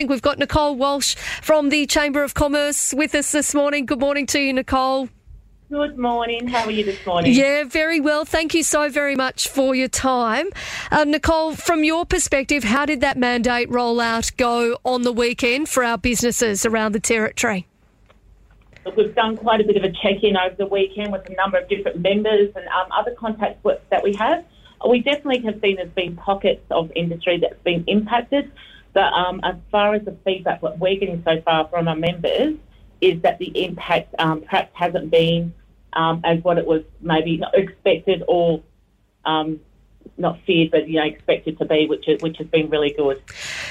think we've got Nicole Walsh from the Chamber of Commerce with us this morning. Good morning to you, Nicole. Good morning. How are you this morning? Yeah, very well. Thank you so very much for your time. Uh, Nicole, from your perspective, how did that mandate rollout go on the weekend for our businesses around the Territory? Look, we've done quite a bit of a check-in over the weekend with a number of different members and um, other contacts that we have. We definitely have seen there's been pockets of industry that's been impacted. But um, as far as the feedback that we're getting so far from our members is that the impact um, perhaps hasn't been um, as what it was maybe expected or um, not feared, but you know expected to be, which is, which has been really good.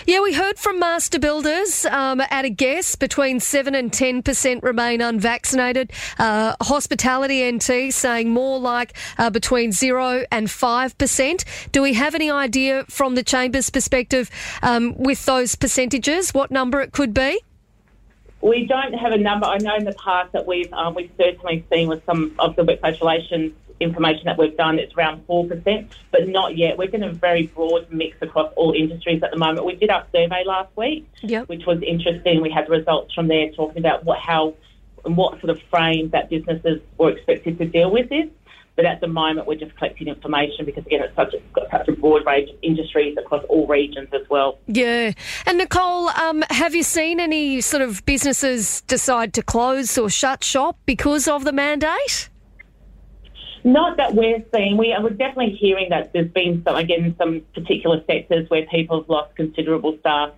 Yeah, we heard from master builders um, at a guess between seven and ten percent remain unvaccinated. Uh, hospitality NT saying more like uh, between zero and five percent. Do we have any idea from the chamber's perspective um, with those percentages what number it could be? We don't have a number. I know in the past that we've um, we've certainly seen with some of the workplace relations information that we've done, it's around 4%, but not yet. We're getting a very broad mix across all industries at the moment. We did our survey last week, yep. which was interesting. We had results from there talking about what, how, and what sort of frame that businesses were expected to deal with this. But at the moment, we're just collecting information because again, it's such a, got such a broad range of industries across all regions as well. Yeah, and Nicole, um, have you seen any sort of businesses decide to close or shut shop because of the mandate? Not that we're seeing. We are definitely hearing that there's been some, again, some particular sectors where people have lost considerable staff.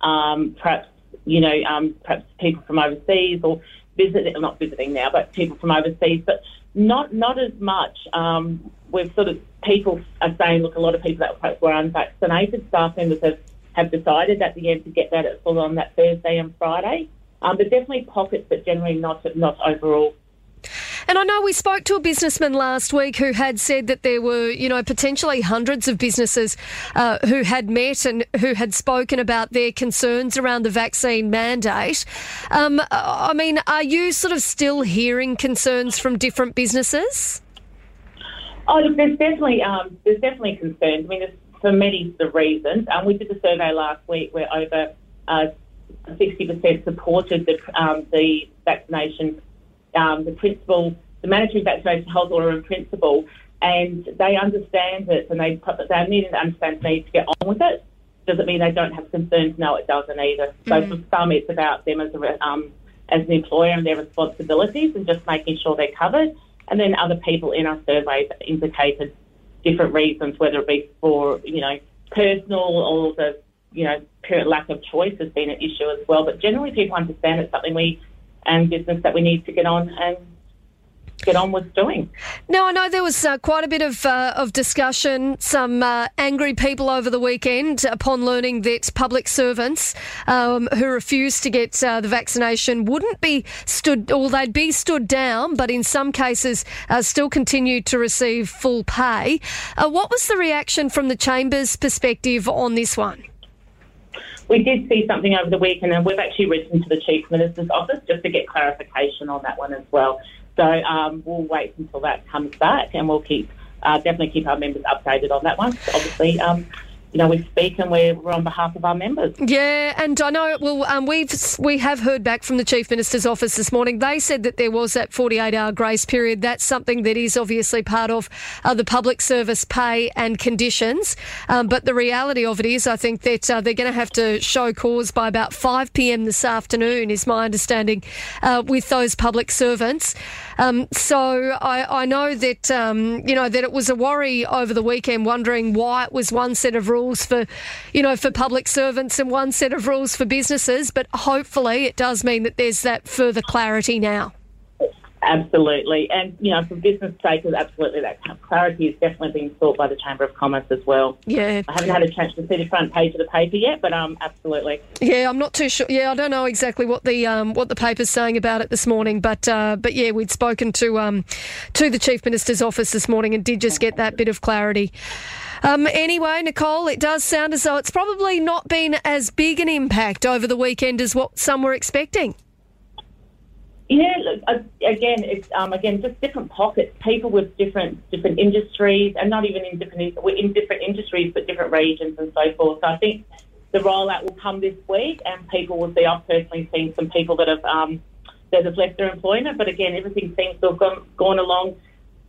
Um, perhaps, you know, um, perhaps people from overseas or visiting, not visiting now, but people from overseas, but not not as much. Um, we've sort of people are saying, look, a lot of people that perhaps were unvaccinated staff members have, have decided at the end to get that at full on that Thursday and Friday. Um, but definitely pockets, but generally not not overall. And I know we spoke to a businessman last week who had said that there were, you know, potentially hundreds of businesses uh, who had met and who had spoken about their concerns around the vaccine mandate. Um, I mean, are you sort of still hearing concerns from different businesses? Oh, look, there's definitely um, there's definitely concerns. I mean, for many the reasons. Um, we did a survey last week where over uh, 60% supported the um, the vaccination um, the principal, the mandatory vaccination health order in principle, and they understand it and they they need to understand the need to get on with it. Doesn't mean they don't have concerns. No, it doesn't either. So mm-hmm. for some, it's about them as a um, as an employer and their responsibilities and just making sure they're covered. And then other people in our surveys indicated different reasons, whether it be for you know personal or the you know lack of choice has been an issue as well. But generally, people understand it's something we and business that we need to get on and get on with doing. Now, I know there was uh, quite a bit of, uh, of discussion, some uh, angry people over the weekend upon learning that public servants um, who refused to get uh, the vaccination wouldn't be stood, or they'd be stood down, but in some cases uh, still continued to receive full pay. Uh, what was the reaction from the Chamber's perspective on this one? We did see something over the weekend, and then we've actually written to the Chief Minister's office just to get clarification on that one as well. So um, we'll wait until that comes back, and we'll keep uh, definitely keep our members updated on that one. Obviously, um, you know, we speak and we're, we're on behalf of our members. Yeah, and I know. Well, um, we've we have heard back from the chief minister's office this morning. They said that there was that 48 hour grace period. That's something that is obviously part of uh, the public service pay and conditions. Um, but the reality of it is, I think that uh, they're going to have to show cause by about 5 p.m. this afternoon. Is my understanding uh, with those public servants. Um, so I, I, know that um, you know that it was a worry over the weekend, wondering why it was one set of rules for, you know, for public servants and one set of rules for businesses. But hopefully, it does mean that there's that further clarity now. Absolutely. And, you know, for business sake, absolutely that clarity is definitely being sought by the Chamber of Commerce as well. Yeah. I haven't had a chance to see the front page of the paper yet, but um, absolutely. Yeah, I'm not too sure. Yeah, I don't know exactly what the um, what the paper's saying about it this morning, but uh, but yeah, we'd spoken to um, to the Chief Minister's office this morning and did just get that bit of clarity. Um, anyway, Nicole, it does sound as though it's probably not been as big an impact over the weekend as what some were expecting. Yeah, look, again, it's um, again just different pockets, people with different different industries, and not even in different we're in different industries, but different regions and so forth. So I think the rollout will come this week, and people will see. I've personally seen some people that have um, that have left their employment, but again, everything seems to have gone, gone along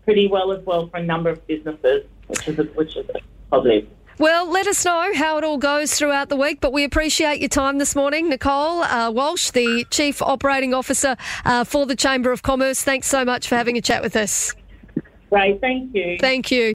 pretty well as well for a number of businesses, which is a, which is a positive. Well, let us know how it all goes throughout the week, but we appreciate your time this morning. Nicole uh, Walsh, the Chief Operating Officer uh, for the Chamber of Commerce, thanks so much for having a chat with us. Great, thank you. Thank you.